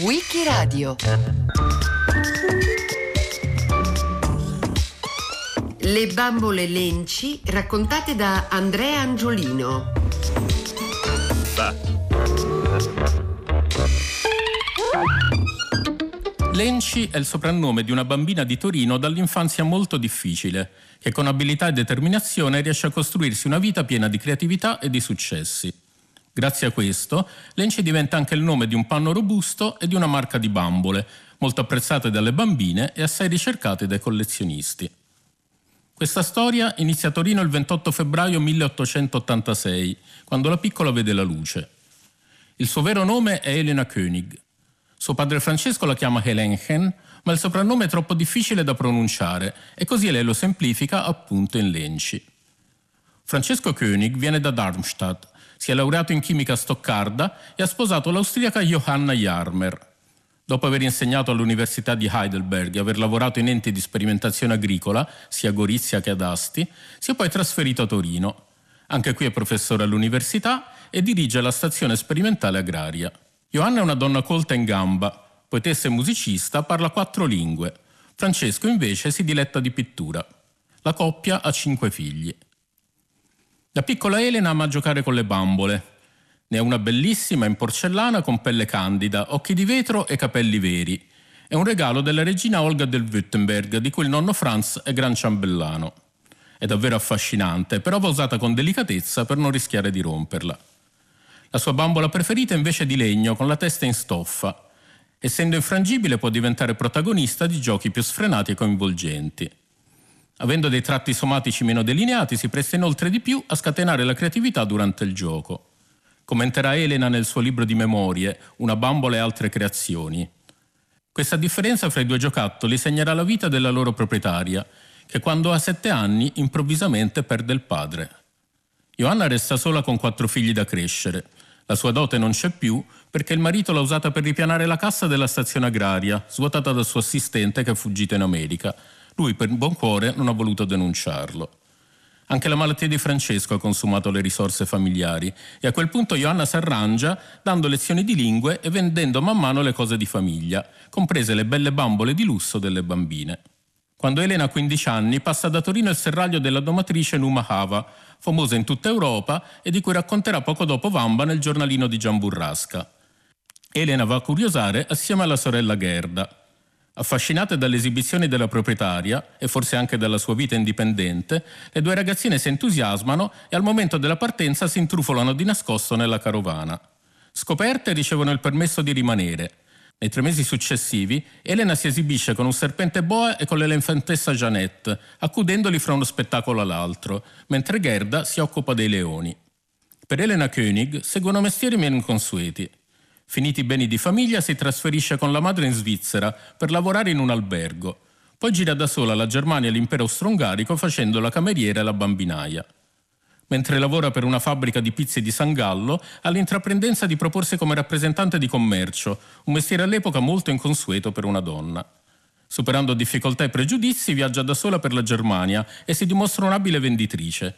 Wikiradio Le bambole lenci raccontate da Andrea Angiolino. Lenci è il soprannome di una bambina di Torino dall'infanzia molto difficile, che con abilità e determinazione riesce a costruirsi una vita piena di creatività e di successi. Grazie a questo, Lenci diventa anche il nome di un panno robusto e di una marca di bambole, molto apprezzate dalle bambine e assai ricercate dai collezionisti. Questa storia inizia a Torino il 28 febbraio 1886, quando la piccola vede la luce. Il suo vero nome è Elena König. Suo padre Francesco la chiama Helenchen, ma il soprannome è troppo difficile da pronunciare e così lei lo semplifica appunto in Lenci. Francesco König viene da Darmstadt, si è laureato in chimica a Stoccarda e ha sposato l'austriaca Johanna Jarmer. Dopo aver insegnato all'Università di Heidelberg e aver lavorato in enti di sperimentazione agricola, sia a Gorizia che ad Asti, si è poi trasferito a Torino. Anche qui è professore all'università e dirige la stazione sperimentale agraria. Johanna è una donna colta in gamba, poetessa e musicista, parla quattro lingue. Francesco invece si diletta di pittura. La coppia ha cinque figli. Da piccola Elena ama giocare con le bambole. Ne ha una bellissima in porcellana con pelle candida, occhi di vetro e capelli veri. È un regalo della regina Olga del Württemberg, di cui il nonno Franz è gran ciambellano. È davvero affascinante, però va usata con delicatezza per non rischiare di romperla. La sua bambola preferita è invece di legno, con la testa in stoffa. Essendo infrangibile può diventare protagonista di giochi più sfrenati e coinvolgenti. Avendo dei tratti somatici meno delineati, si presta inoltre di più a scatenare la creatività durante il gioco. Commenterà Elena nel suo libro di memorie, Una bambola e altre creazioni. Questa differenza fra i due giocattoli segnerà la vita della loro proprietaria, che quando ha sette anni improvvisamente perde il padre. Johanna resta sola con quattro figli da crescere. La sua dote non c'è più perché il marito l'ha usata per ripianare la cassa della stazione agraria, svuotata dal suo assistente che è fuggito in America. Lui, per buon cuore, non ha voluto denunciarlo. Anche la malattia di Francesco ha consumato le risorse familiari e a quel punto Johanna si arrangia dando lezioni di lingue e vendendo man mano le cose di famiglia, comprese le belle bambole di lusso delle bambine. Quando Elena ha 15 anni passa da Torino il serraglio della domatrice Numa Hava, famosa in tutta Europa e di cui racconterà poco dopo Vamba nel giornalino di Gian Burrasca. Elena va a curiosare assieme alla sorella Gerda. Affascinate dalle esibizioni della proprietaria e forse anche dalla sua vita indipendente, le due ragazzine si entusiasmano e al momento della partenza si intrufolano di nascosto nella carovana. Scoperte ricevono il permesso di rimanere nei tre mesi successivi, Elena si esibisce con un serpente boa e con l'elefantessa Jeannette, accudendoli fra uno spettacolo all'altro, mentre Gerda si occupa dei leoni. Per Elena König seguono mestieri meno inconsueti. Finiti i beni di famiglia, si trasferisce con la madre in Svizzera per lavorare in un albergo. Poi gira da sola la Germania e l'impero austro-ungarico facendo la cameriera e la bambinaia mentre lavora per una fabbrica di pizze di San Gallo, ha l'intraprendenza di proporsi come rappresentante di commercio, un mestiere all'epoca molto inconsueto per una donna. Superando difficoltà e pregiudizi, viaggia da sola per la Germania e si dimostra un'abile venditrice.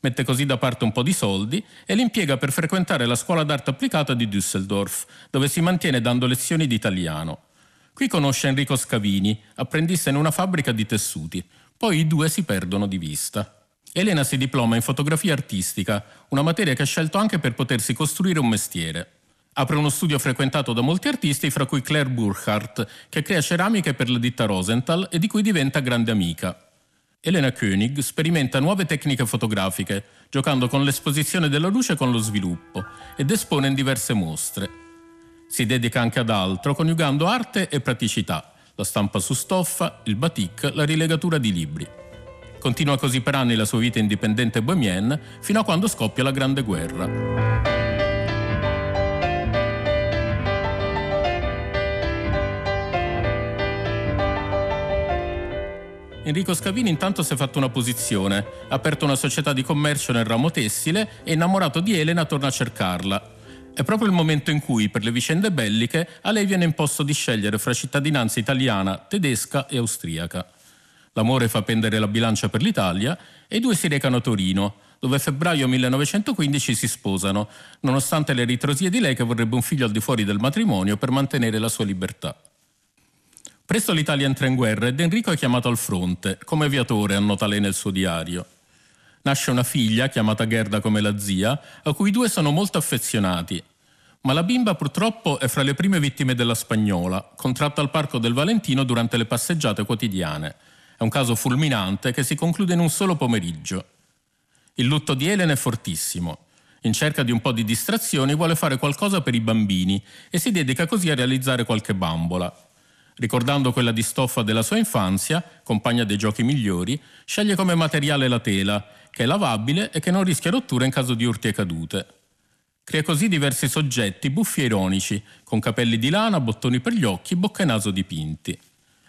Mette così da parte un po' di soldi e li impiega per frequentare la scuola d'arte applicata di Düsseldorf, dove si mantiene dando lezioni di italiano. Qui conosce Enrico Scavini, apprendista in una fabbrica di tessuti. Poi i due si perdono di vista. Elena si diploma in fotografia artistica, una materia che ha scelto anche per potersi costruire un mestiere. Apre uno studio frequentato da molti artisti, fra cui Claire Burkhardt, che crea ceramiche per la ditta Rosenthal e di cui diventa grande amica. Elena König sperimenta nuove tecniche fotografiche, giocando con l'esposizione della luce e con lo sviluppo, ed espone in diverse mostre. Si dedica anche ad altro, coniugando arte e praticità, la stampa su stoffa, il batik, la rilegatura di libri. Continua così per anni la sua vita indipendente bohemienne fino a quando scoppia la Grande Guerra. Enrico Scavini intanto si è fatto una posizione, ha aperto una società di commercio nel ramo tessile e innamorato di Elena torna a cercarla. È proprio il momento in cui, per le vicende belliche, a lei viene imposto di scegliere fra cittadinanza italiana, tedesca e austriaca. L'amore fa pendere la bilancia per l'Italia e i due si recano a Torino, dove febbraio 1915 si sposano, nonostante le ritrosie di lei che vorrebbe un figlio al di fuori del matrimonio per mantenere la sua libertà. Presto l'Italia entra in guerra ed Enrico è chiamato al fronte, come aviatore, annota lei nel suo diario. Nasce una figlia, chiamata Gerda come la zia, a cui i due sono molto affezionati. Ma la bimba purtroppo è fra le prime vittime della spagnola, contratta al Parco del Valentino durante le passeggiate quotidiane. È un caso fulminante che si conclude in un solo pomeriggio. Il lutto di Elena è fortissimo. In cerca di un po' di distrazioni vuole fare qualcosa per i bambini e si dedica così a realizzare qualche bambola. Ricordando quella di stoffa della sua infanzia, compagna dei giochi migliori, sceglie come materiale la tela, che è lavabile e che non rischia rottura in caso di urti e cadute. Crea così diversi soggetti buffi e ironici, con capelli di lana, bottoni per gli occhi, bocca e naso dipinti.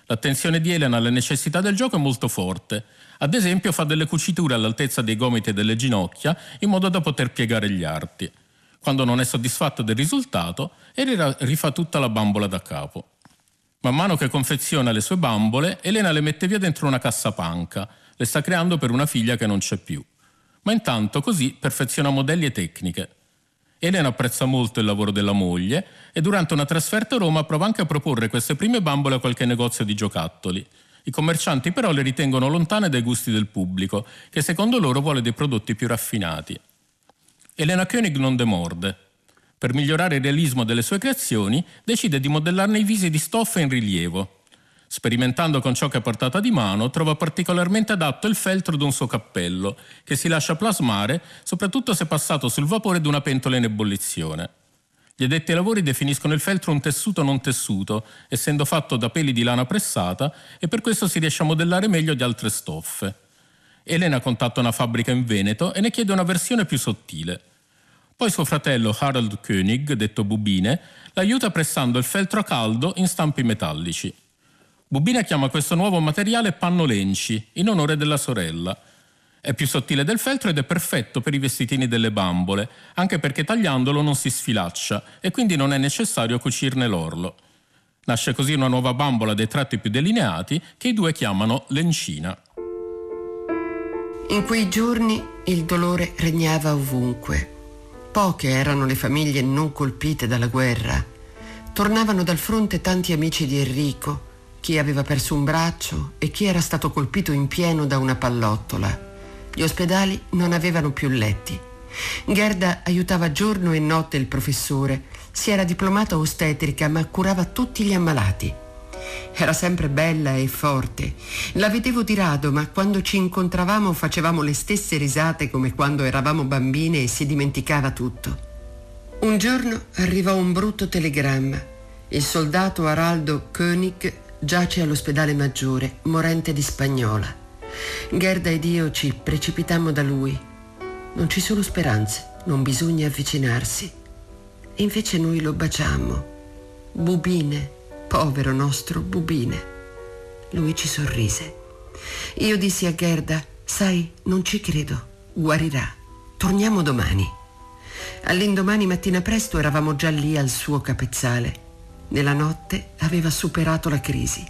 L'attenzione di Elena alle necessità del gioco è molto forte. Ad esempio fa delle cuciture all'altezza dei gomiti e delle ginocchia in modo da poter piegare gli arti. Quando non è soddisfatto del risultato, Elena rifà tutta la bambola da capo. Man mano che confeziona le sue bambole, Elena le mette via dentro una cassapanca. Le sta creando per una figlia che non c'è più. Ma intanto così perfeziona modelli e tecniche. Elena apprezza molto il lavoro della moglie e durante una trasferta a Roma prova anche a proporre queste prime bambole a qualche negozio di giocattoli. I commercianti però le ritengono lontane dai gusti del pubblico, che secondo loro vuole dei prodotti più raffinati. Elena Koenig non demorde. Per migliorare il realismo delle sue creazioni, decide di modellarne i visi di stoffa in rilievo. Sperimentando con ciò che ha portata di mano, trova particolarmente adatto il feltro di un suo cappello, che si lascia plasmare soprattutto se passato sul vapore di una pentola in ebollizione. Gli addetti ai lavori definiscono il feltro un tessuto non tessuto, essendo fatto da peli di lana pressata e per questo si riesce a modellare meglio di altre stoffe. Elena contatta una fabbrica in Veneto e ne chiede una versione più sottile. Poi suo fratello Harald König, detto Bubine, l'aiuta pressando il feltro a caldo in stampi metallici. Bubine chiama questo nuovo materiale panno lenci, in onore della sorella. È più sottile del feltro ed è perfetto per i vestitini delle bambole, anche perché tagliandolo non si sfilaccia e quindi non è necessario cucirne l'orlo. Nasce così una nuova bambola dai tratti più delineati che i due chiamano lencina. In quei giorni il dolore regnava ovunque. Poche erano le famiglie non colpite dalla guerra. Tornavano dal fronte tanti amici di Enrico, chi aveva perso un braccio e chi era stato colpito in pieno da una pallottola. Gli ospedali non avevano più letti. Gerda aiutava giorno e notte il professore. Si era diplomata ostetrica ma curava tutti gli ammalati. Era sempre bella e forte. La vedevo di rado, ma quando ci incontravamo facevamo le stesse risate come quando eravamo bambine e si dimenticava tutto. Un giorno arrivò un brutto telegramma. Il soldato Araldo König giace all'ospedale maggiore, morente di spagnola. Gerda ed io ci precipitammo da lui. Non ci sono speranze, non bisogna avvicinarsi. E invece noi lo baciammo. Bubine, Povero nostro Bubine. Lui ci sorrise. Io dissi a Gerda, sai, non ci credo, guarirà. Torniamo domani. All'indomani mattina presto eravamo già lì al suo capezzale. Nella notte aveva superato la crisi.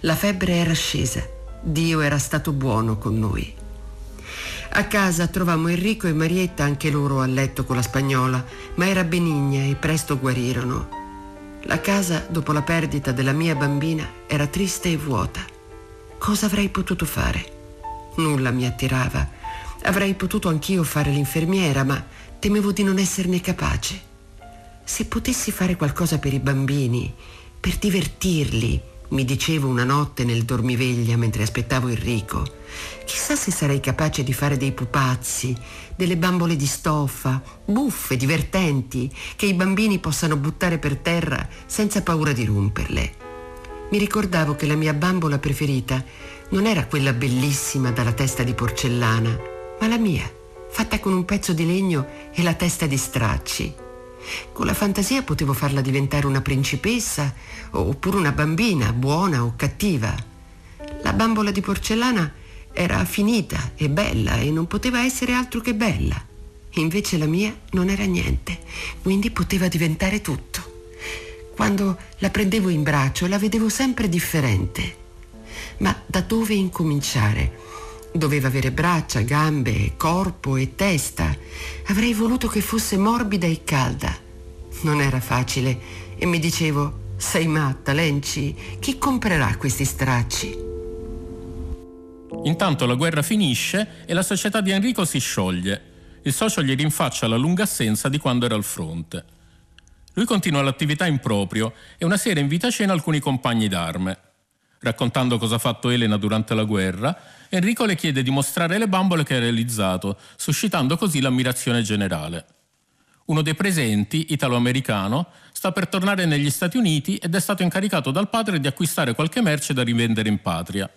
La febbre era scesa. Dio era stato buono con noi. A casa trovammo Enrico e Marietta, anche loro a letto con la spagnola, ma era benigna e presto guarirono. La casa, dopo la perdita della mia bambina, era triste e vuota. Cosa avrei potuto fare? Nulla mi attirava. Avrei potuto anch'io fare l'infermiera, ma temevo di non esserne capace. Se potessi fare qualcosa per i bambini, per divertirli, mi dicevo una notte nel dormiveglia mentre aspettavo Enrico. Chissà se sarei capace di fare dei pupazzi, delle bambole di stoffa, buffe, divertenti, che i bambini possano buttare per terra senza paura di romperle. Mi ricordavo che la mia bambola preferita non era quella bellissima dalla testa di porcellana, ma la mia, fatta con un pezzo di legno e la testa di stracci. Con la fantasia potevo farla diventare una principessa oppure una bambina, buona o cattiva. La bambola di porcellana era finita e bella e non poteva essere altro che bella. Invece la mia non era niente, quindi poteva diventare tutto. Quando la prendevo in braccio la vedevo sempre differente. Ma da dove incominciare? Doveva avere braccia, gambe, corpo e testa. Avrei voluto che fosse morbida e calda. Non era facile e mi dicevo, sei matta, Lenci, chi comprerà questi stracci? Intanto la guerra finisce e la società di Enrico si scioglie. Il socio gli rinfaccia la lunga assenza di quando era al fronte. Lui continua l'attività in proprio e una sera invita a cena alcuni compagni d'arme. Raccontando cosa ha fatto Elena durante la guerra, Enrico le chiede di mostrare le bambole che ha realizzato, suscitando così l'ammirazione generale. Uno dei presenti, italo-americano, sta per tornare negli Stati Uniti ed è stato incaricato dal padre di acquistare qualche merce da rivendere in patria.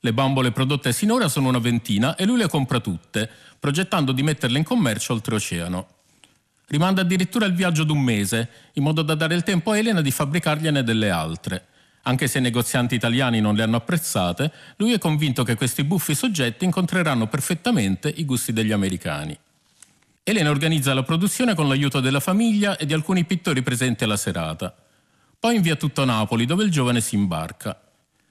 Le bambole prodotte sinora sono una ventina e lui le compra tutte, progettando di metterle in commercio oltreoceano. Rimanda addirittura il viaggio d'un mese, in modo da dare il tempo a Elena di fabbricargliene delle altre. Anche se i negozianti italiani non le hanno apprezzate, lui è convinto che questi buffi soggetti incontreranno perfettamente i gusti degli americani. Elena organizza la produzione con l'aiuto della famiglia e di alcuni pittori presenti alla serata. Poi invia tutto a Napoli, dove il giovane si imbarca.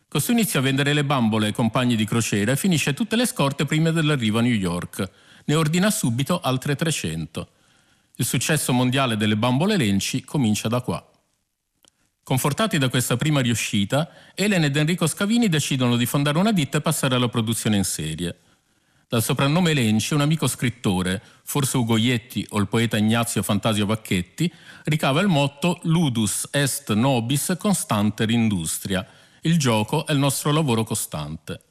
Costui inizia a vendere le bambole ai compagni di crociera e finisce tutte le scorte prima dell'arrivo a New York. Ne ordina subito altre 300. Il successo mondiale delle bambole Lenci comincia da qua. Confortati da questa prima riuscita, Elena ed Enrico Scavini decidono di fondare una ditta e passare alla produzione in serie. Dal soprannome Lenci, un amico scrittore, forse Ugo Ietti o il poeta Ignazio Fantasio Vacchetti, ricava il motto Ludus est nobis constanter industria. Il gioco è il nostro lavoro costante.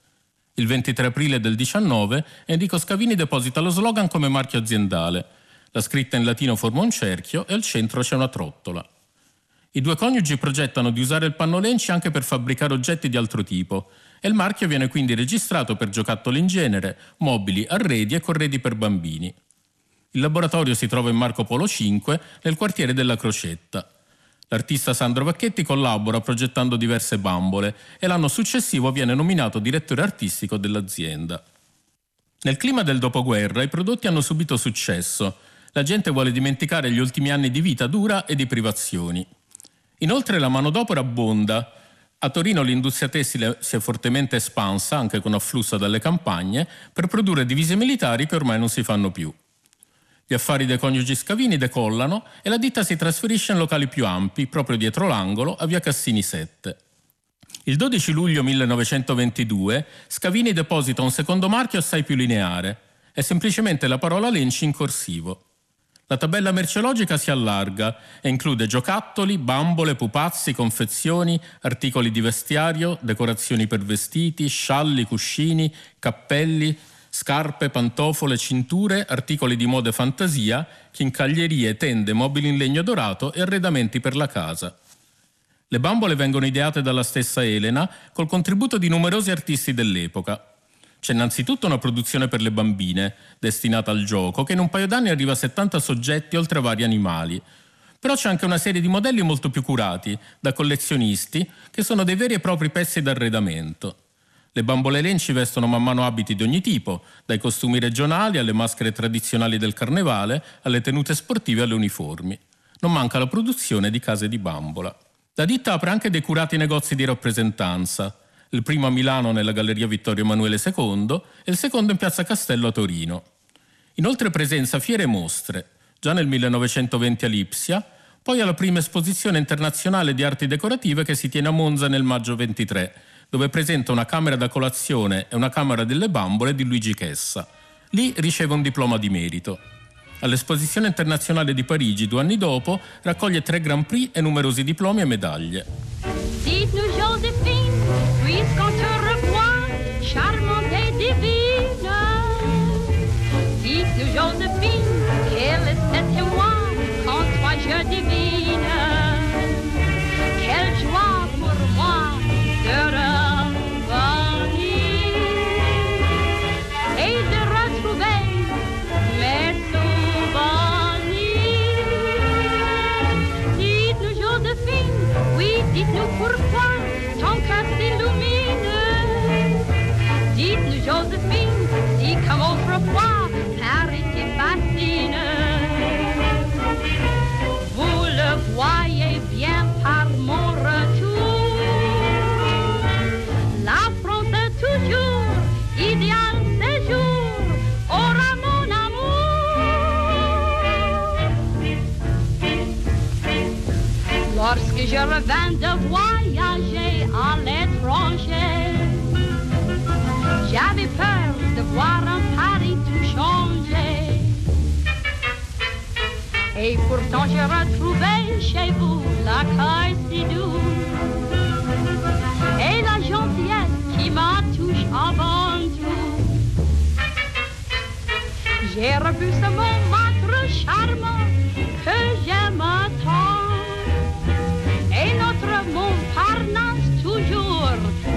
Il 23 aprile del 19 Enrico Scavini deposita lo slogan come marchio aziendale. La scritta in latino forma un cerchio e al centro c'è una trottola. I due coniugi progettano di usare il panno Lenci anche per fabbricare oggetti di altro tipo e il marchio viene quindi registrato per giocattoli in genere, mobili, arredi e corredi per bambini. Il laboratorio si trova in Marco Polo 5 nel quartiere della Crocetta. L'artista Sandro Vacchetti collabora progettando diverse bambole e l'anno successivo viene nominato direttore artistico dell'azienda. Nel clima del dopoguerra i prodotti hanno subito successo. La gente vuole dimenticare gli ultimi anni di vita dura e di privazioni. Inoltre la manodopera abbonda. A Torino l'industria tessile si è fortemente espansa, anche con afflusso dalle campagne, per produrre divise militari che ormai non si fanno più. Gli affari dei coniugi Scavini decollano e la ditta si trasferisce in locali più ampi, proprio dietro l'angolo, a via Cassini 7. Il 12 luglio 1922 Scavini deposita un secondo marchio assai più lineare. È semplicemente la parola Lenci in corsivo. La tabella merceologica si allarga e include giocattoli, bambole, pupazzi, confezioni, articoli di vestiario, decorazioni per vestiti, scialli, cuscini, cappelli, scarpe, pantofole, cinture, articoli di moda e fantasia, chincaglierie, tende, mobili in legno dorato e arredamenti per la casa. Le bambole vengono ideate dalla stessa Elena col contributo di numerosi artisti dell'epoca. C'è innanzitutto una produzione per le bambine, destinata al gioco, che in un paio d'anni arriva a 70 soggetti oltre a vari animali. Però c'è anche una serie di modelli molto più curati, da collezionisti, che sono dei veri e propri pezzi d'arredamento. Le bambole lenci vestono man mano abiti di ogni tipo, dai costumi regionali alle maschere tradizionali del carnevale, alle tenute sportive e alle uniformi. Non manca la produzione di case di bambola. La ditta apre anche dei curati negozi di rappresentanza, il primo a Milano nella Galleria Vittorio Emanuele II e il secondo in Piazza Castello a Torino. Inoltre presenza fiere e mostre, già nel 1920 a Lipsia, poi alla prima esposizione internazionale di arti decorative che si tiene a Monza nel maggio 23, dove presenta una camera da colazione e una camera delle bambole di Luigi Chessa. Lì riceve un diploma di merito. All'esposizione internazionale di Parigi due anni dopo raccoglie tre Grand Prix e numerosi diplomi e medaglie. Dites-nous dites-nous pourquoi ton cœur s'illumine. Dites-nous Joséphine, si comme autrefois Je revins de voyager à l'étranger, j'avais peur de voir un Paris tout changé. Et pourtant j'ai retrouvé chez vous l'accueil si et la gentillesse qui m'a touché avant tout. J'ai revu ce Montmartre charmant que j'aime tant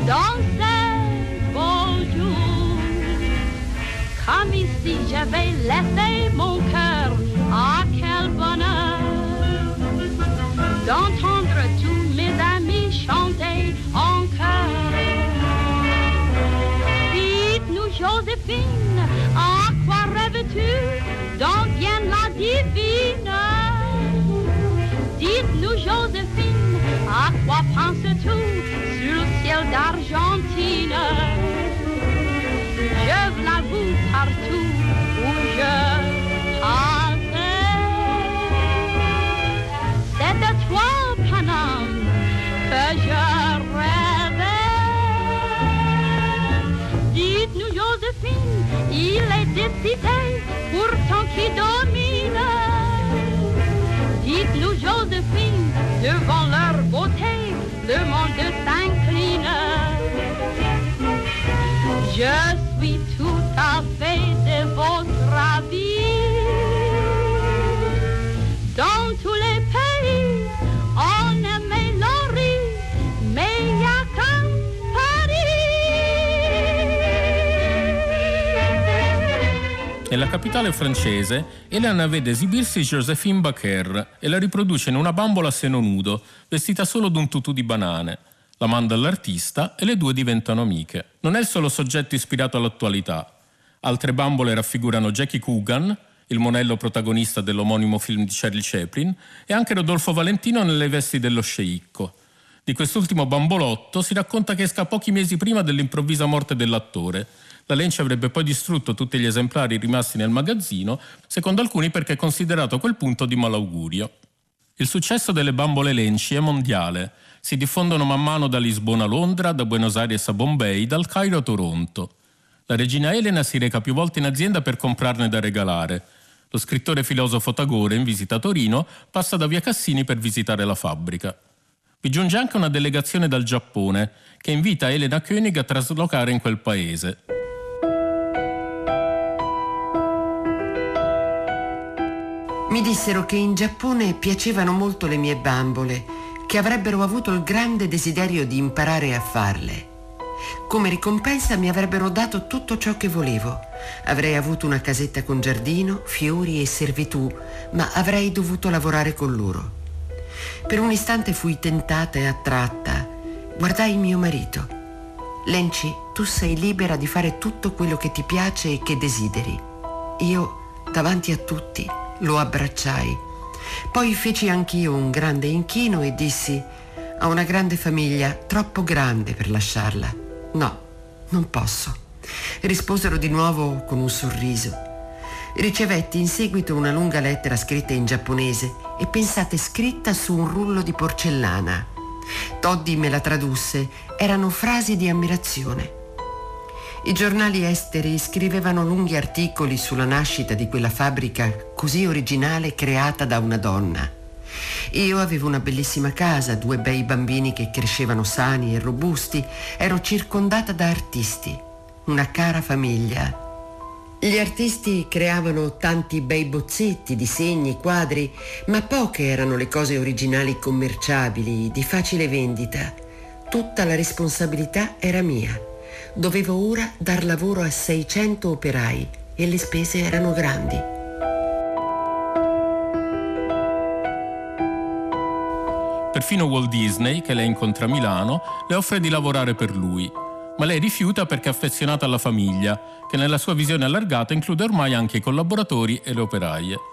dans ses beaux jours. Comme ici j'avais laissé mon cœur, ah quel bonheur d'entendre tous mes amis chanter en chœur. Dites-nous Joséphine, à quoi rêves-tu D'où vient la divine? Dites-nous Joséphine, quoi penses-tu sur le ciel d'Argentine Je l'avoue partout où je passais. À toi, Paname, que je rêvais. Dites-nous, Joséphine, il est décidé, pourtant qui domine. Dites-nous, Joséphine, devant leur beauté, le monde s'incline. Je Nella capitale francese, Elena vede esibirsi Joséphine Baker e la riproduce in una bambola a seno nudo, vestita solo d'un tutù di banane. La manda all'artista e le due diventano amiche. Non è il solo soggetto ispirato all'attualità. Altre bambole raffigurano Jackie Coogan, il monello protagonista dell'omonimo film di Charlie Chaplin, e anche Rodolfo Valentino nelle vesti dello sceicco. Di quest'ultimo bambolotto si racconta che esca pochi mesi prima dell'improvvisa morte dell'attore. La Lenci avrebbe poi distrutto tutti gli esemplari rimasti nel magazzino, secondo alcuni perché considerato quel punto di malaugurio. Il successo delle bambole Lenci è mondiale. Si diffondono man mano da Lisbona a Londra, da Buenos Aires a Bombay, dal Cairo a Toronto. La regina Elena si reca più volte in azienda per comprarne da regalare. Lo scrittore filosofo Tagore, in visita a Torino, passa da via Cassini per visitare la fabbrica. Vi giunge anche una delegazione dal Giappone che invita Elena König a traslocare in quel paese. Mi dissero che in Giappone piacevano molto le mie bambole, che avrebbero avuto il grande desiderio di imparare a farle. Come ricompensa mi avrebbero dato tutto ciò che volevo. Avrei avuto una casetta con giardino, fiori e servitù, ma avrei dovuto lavorare con loro. Per un istante fui tentata e attratta. Guardai mio marito. Lenci, tu sei libera di fare tutto quello che ti piace e che desideri. Io, davanti a tutti, lo abbracciai. Poi feci anch'io un grande inchino e dissi, ho una grande famiglia, troppo grande per lasciarla. No, non posso. Risposero di nuovo con un sorriso. Ricevetti in seguito una lunga lettera scritta in giapponese e pensate scritta su un rullo di porcellana. Toddy me la tradusse, erano frasi di ammirazione. I giornali esteri scrivevano lunghi articoli sulla nascita di quella fabbrica così originale creata da una donna. Io avevo una bellissima casa, due bei bambini che crescevano sani e robusti, ero circondata da artisti, una cara famiglia. Gli artisti creavano tanti bei bozzetti, disegni, quadri, ma poche erano le cose originali commerciabili, di facile vendita. Tutta la responsabilità era mia. Dovevo ora dar lavoro a 600 operai e le spese erano grandi. Perfino Walt Disney, che lei incontra a Milano, le offre di lavorare per lui, ma lei rifiuta perché è affezionata alla famiglia, che nella sua visione allargata include ormai anche i collaboratori e le operaie.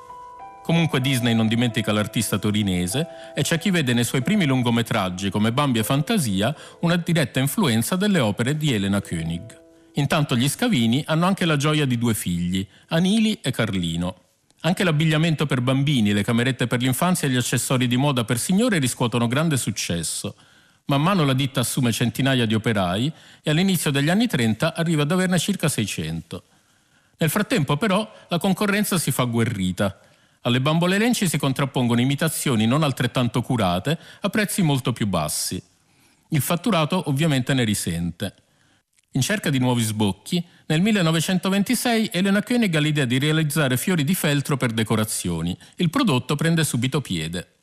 Comunque Disney non dimentica l'artista torinese e c'è chi vede nei suoi primi lungometraggi come Bambi e Fantasia una diretta influenza delle opere di Elena König. Intanto gli Scavini hanno anche la gioia di due figli, Anili e Carlino. Anche l'abbigliamento per bambini, le camerette per l'infanzia e gli accessori di moda per signore riscuotono grande successo. Man mano la ditta assume centinaia di operai e all'inizio degli anni 30 arriva ad averne circa 600. Nel frattempo però la concorrenza si fa guerrita. Alle bambole lenci si contrappongono imitazioni non altrettanto curate a prezzi molto più bassi. Il fatturato ovviamente ne risente. In cerca di nuovi sbocchi, nel 1926 Elena Koenig ha l'idea di realizzare fiori di feltro per decorazioni. Il prodotto prende subito piede.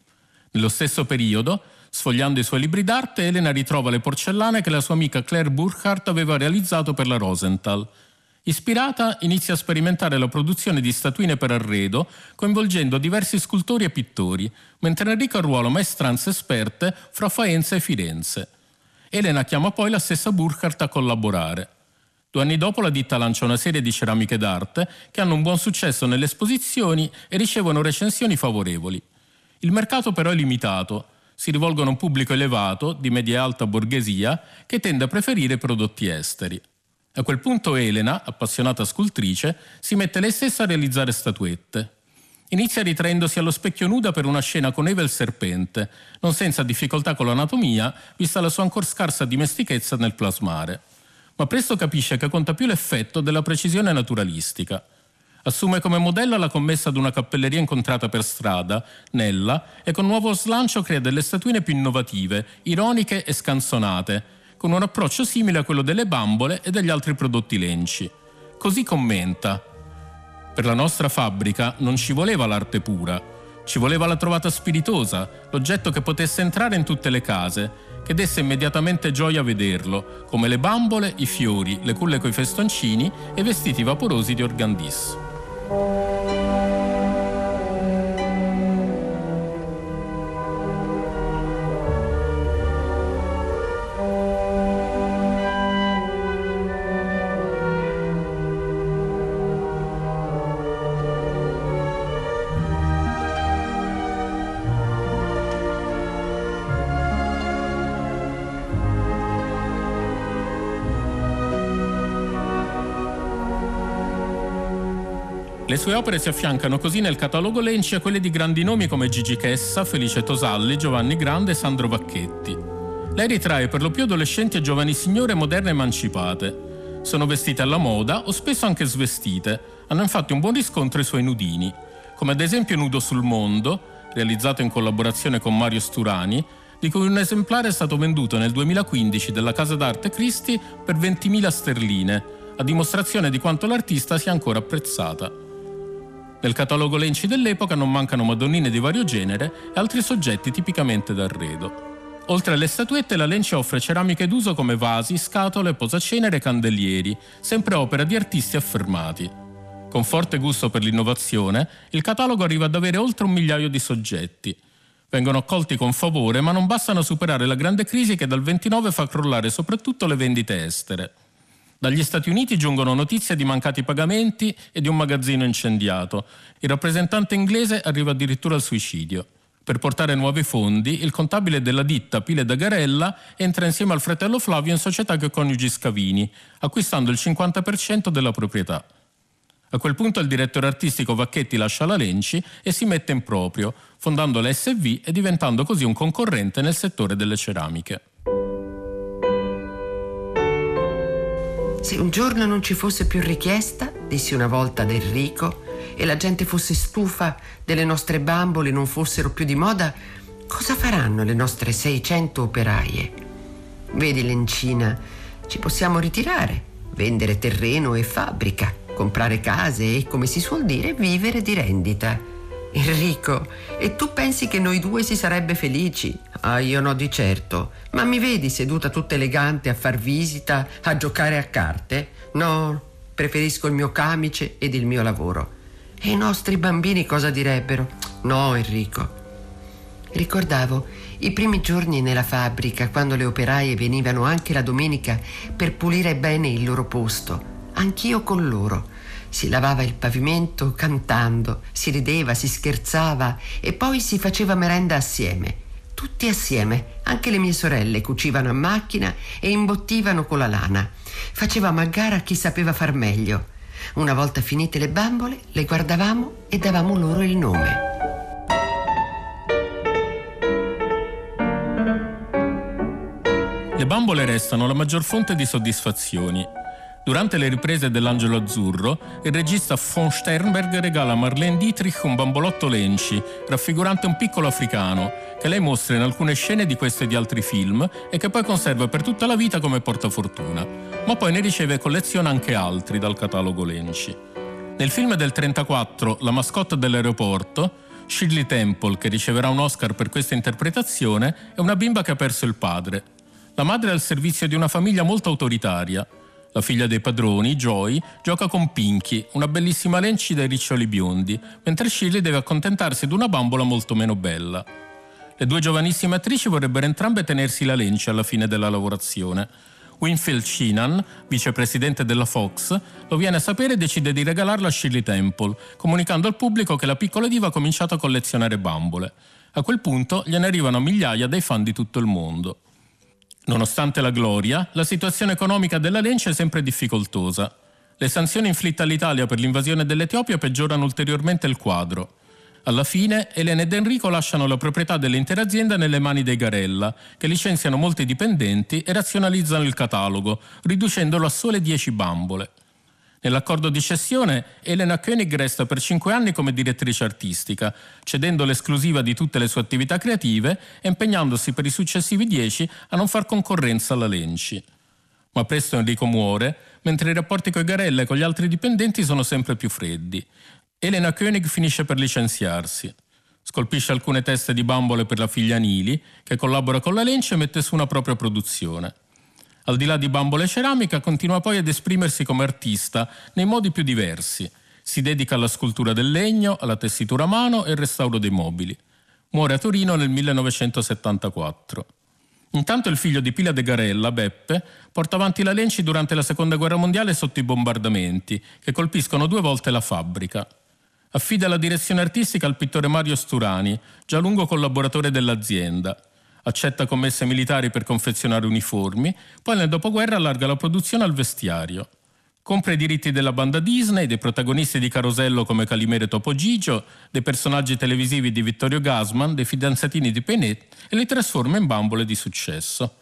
Nello stesso periodo, sfogliando i suoi libri d'arte, Elena ritrova le porcellane che la sua amica Claire Burkhardt aveva realizzato per la Rosenthal. Ispirata, inizia a sperimentare la produzione di statuine per arredo, coinvolgendo diversi scultori e pittori, mentre Enrico arruola maestranze esperte fra Faenza e Firenze. Elena chiama poi la stessa Burkhardt a collaborare. Due anni dopo la ditta lancia una serie di ceramiche d'arte che hanno un buon successo nelle esposizioni e ricevono recensioni favorevoli. Il mercato però è limitato, si rivolgono a un pubblico elevato, di media e alta borghesia, che tende a preferire prodotti esteri. A quel punto Elena, appassionata scultrice, si mette lei stessa a realizzare statuette. Inizia ritraendosi allo specchio nuda per una scena con Eva il serpente, non senza difficoltà con l'anatomia, vista la sua ancora scarsa dimestichezza nel plasmare. Ma presto capisce che conta più l'effetto della precisione naturalistica. Assume come modello la commessa ad una cappelleria incontrata per strada, Nella, e con nuovo slancio crea delle statuine più innovative, ironiche e scanzonate, con un approccio simile a quello delle bambole e degli altri prodotti lenci. Così commenta. Per la nostra fabbrica non ci voleva l'arte pura, ci voleva la trovata spiritosa, l'oggetto che potesse entrare in tutte le case, che desse immediatamente gioia a vederlo, come le bambole, i fiori, le culle coi festoncini e i vestiti vaporosi di Organdis. Le sue opere si affiancano così nel catalogo Lenci a quelle di grandi nomi come Gigi Chessa, Felice Tosalli, Giovanni Grande e Sandro Vacchetti. Lei ritrae per lo più adolescenti e giovani signore moderne emancipate. Sono vestite alla moda o spesso anche svestite. Hanno infatti un buon riscontro i suoi nudini, come ad esempio Nudo sul Mondo, realizzato in collaborazione con Mario Sturani, di cui un esemplare è stato venduto nel 2015 dalla casa d'arte Christie per 20.000 sterline, a dimostrazione di quanto l'artista sia ancora apprezzata. Nel catalogo Lenci dell'epoca non mancano madonnine di vario genere e altri soggetti tipicamente d'arredo. Oltre alle statuette, la Lenci offre ceramiche d'uso come vasi, scatole, posacenere e candelieri, sempre opera di artisti affermati. Con forte gusto per l'innovazione, il catalogo arriva ad avere oltre un migliaio di soggetti. Vengono accolti con favore, ma non bastano a superare la grande crisi che dal 29 fa crollare soprattutto le vendite estere. Dagli Stati Uniti giungono notizie di mancati pagamenti e di un magazzino incendiato. Il rappresentante inglese arriva addirittura al suicidio. Per portare nuovi fondi, il contabile della ditta Pile da Garella entra insieme al fratello Flavio in società che coniugi Scavini, acquistando il 50% della proprietà. A quel punto il direttore artistico Vacchetti lascia la Lenci e si mette in proprio, fondando la SV e diventando così un concorrente nel settore delle ceramiche. Se un giorno non ci fosse più richiesta, dissi una volta ad Enrico, e la gente fosse stufa delle nostre bambole non fossero più di moda, cosa faranno le nostre 600 operaie? Vedi Lencina, ci possiamo ritirare, vendere terreno e fabbrica, comprare case e, come si suol dire, vivere di rendita. Enrico, e tu pensi che noi due si sarebbe felici? Ah, io no di certo. Ma mi vedi seduta tutta elegante a far visita, a giocare a carte? No, preferisco il mio camice ed il mio lavoro. E i nostri bambini cosa direbbero? No, Enrico. Ricordavo i primi giorni nella fabbrica, quando le operaie venivano anche la domenica per pulire bene il loro posto. Anch'io con loro si lavava il pavimento cantando, si rideva, si scherzava e poi si faceva merenda assieme. Tutti assieme, anche le mie sorelle cucivano a macchina e imbottivano con la lana. Facevamo a gara chi sapeva far meglio. Una volta finite le bambole, le guardavamo e davamo loro il nome. Le bambole restano la maggior fonte di soddisfazioni. Durante le riprese dell'Angelo Azzurro, il regista von Sternberg regala a Marlene Dietrich un bambolotto Lenci, raffigurante un piccolo africano, che lei mostra in alcune scene di questo e di altri film e che poi conserva per tutta la vita come portafortuna, ma poi ne riceve e colleziona anche altri dal catalogo Lenci. Nel film del 34, La mascotte dell'aeroporto, Shirley Temple, che riceverà un Oscar per questa interpretazione, è una bimba che ha perso il padre. La madre è al servizio di una famiglia molto autoritaria la figlia dei padroni, Joy, gioca con Pinky, una bellissima Lenci dai riccioli biondi, mentre Shirley deve accontentarsi di una bambola molto meno bella. Le due giovanissime attrici vorrebbero entrambe tenersi la Lenci alla fine della lavorazione. Winfield Sheenan, vicepresidente della Fox, lo viene a sapere e decide di regalarla a Shirley Temple, comunicando al pubblico che la piccola diva ha cominciato a collezionare bambole. A quel punto gliene arrivano migliaia dai fan di tutto il mondo. Nonostante la gloria, la situazione economica della Lencia è sempre difficoltosa. Le sanzioni inflitte all'Italia per l'invasione dell'Etiopia peggiorano ulteriormente il quadro. Alla fine, Elena ed Enrico lasciano la proprietà dell'intera azienda nelle mani dei Garella, che licenziano molti dipendenti e razionalizzano il catalogo, riducendolo a sole 10 bambole. Nell'accordo di cessione, Elena Koenig resta per cinque anni come direttrice artistica, cedendo l'esclusiva di tutte le sue attività creative e impegnandosi per i successivi dieci a non far concorrenza alla Lenci. Ma presto Enrico muore, mentre i rapporti con Garella e con gli altri dipendenti sono sempre più freddi. Elena Koenig finisce per licenziarsi. Scolpisce alcune teste di bambole per la figlia Nili, che collabora con la Lenci e mette su una propria produzione. Al di là di bambole e ceramica, continua poi ad esprimersi come artista nei modi più diversi. Si dedica alla scultura del legno, alla tessitura a mano e al restauro dei mobili. Muore a Torino nel 1974. Intanto il figlio di Pila de Garella, Beppe, porta avanti la Lenci durante la Seconda Guerra Mondiale sotto i bombardamenti, che colpiscono due volte la fabbrica. Affida la direzione artistica al pittore Mario Sturani, già lungo collaboratore dell'azienda accetta commesse militari per confezionare uniformi, poi nel dopoguerra allarga la produzione al vestiario. Compra i diritti della banda Disney, dei protagonisti di Carosello come Calimero e Topo Gigio, dei personaggi televisivi di Vittorio Gasman, dei fidanzatini di Penet e li trasforma in bambole di successo.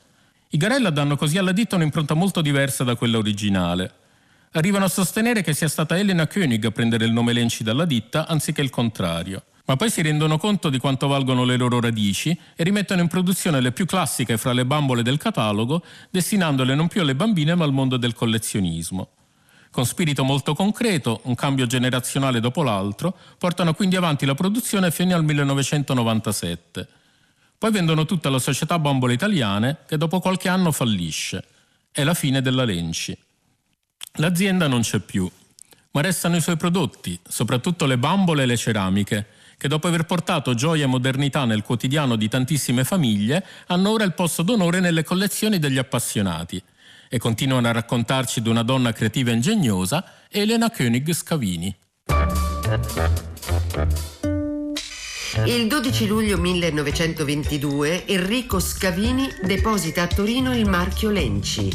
I Garella danno così alla ditta un'impronta molto diversa da quella originale. Arrivano a sostenere che sia stata Elena Koenig a prendere il nome Lenci dalla ditta anziché il contrario ma poi si rendono conto di quanto valgono le loro radici e rimettono in produzione le più classiche fra le bambole del catalogo, destinandole non più alle bambine ma al mondo del collezionismo. Con spirito molto concreto, un cambio generazionale dopo l'altro, portano quindi avanti la produzione fino al 1997. Poi vendono tutta la società Bambole Italiane che dopo qualche anno fallisce. È la fine della Lenci. L'azienda non c'è più, ma restano i suoi prodotti, soprattutto le bambole e le ceramiche, che dopo aver portato gioia e modernità nel quotidiano di tantissime famiglie, hanno ora il posto d'onore nelle collezioni degli appassionati e continuano a raccontarci di una donna creativa e ingegnosa, Elena König Scavini. Il 12 luglio 1922 Enrico Scavini deposita a Torino il marchio Lenci.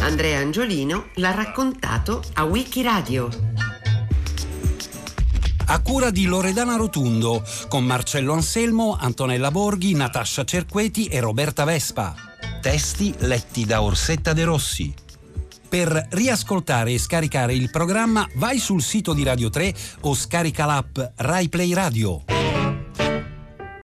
Andrea Angiolino l'ha raccontato a Wikiradio a cura di Loredana Rotundo, con Marcello Anselmo, Antonella Borghi, Natascia Cerqueti e Roberta Vespa. Testi letti da Orsetta De Rossi. Per riascoltare e scaricare il programma vai sul sito di Radio 3 o scarica l'app RaiPlay Radio.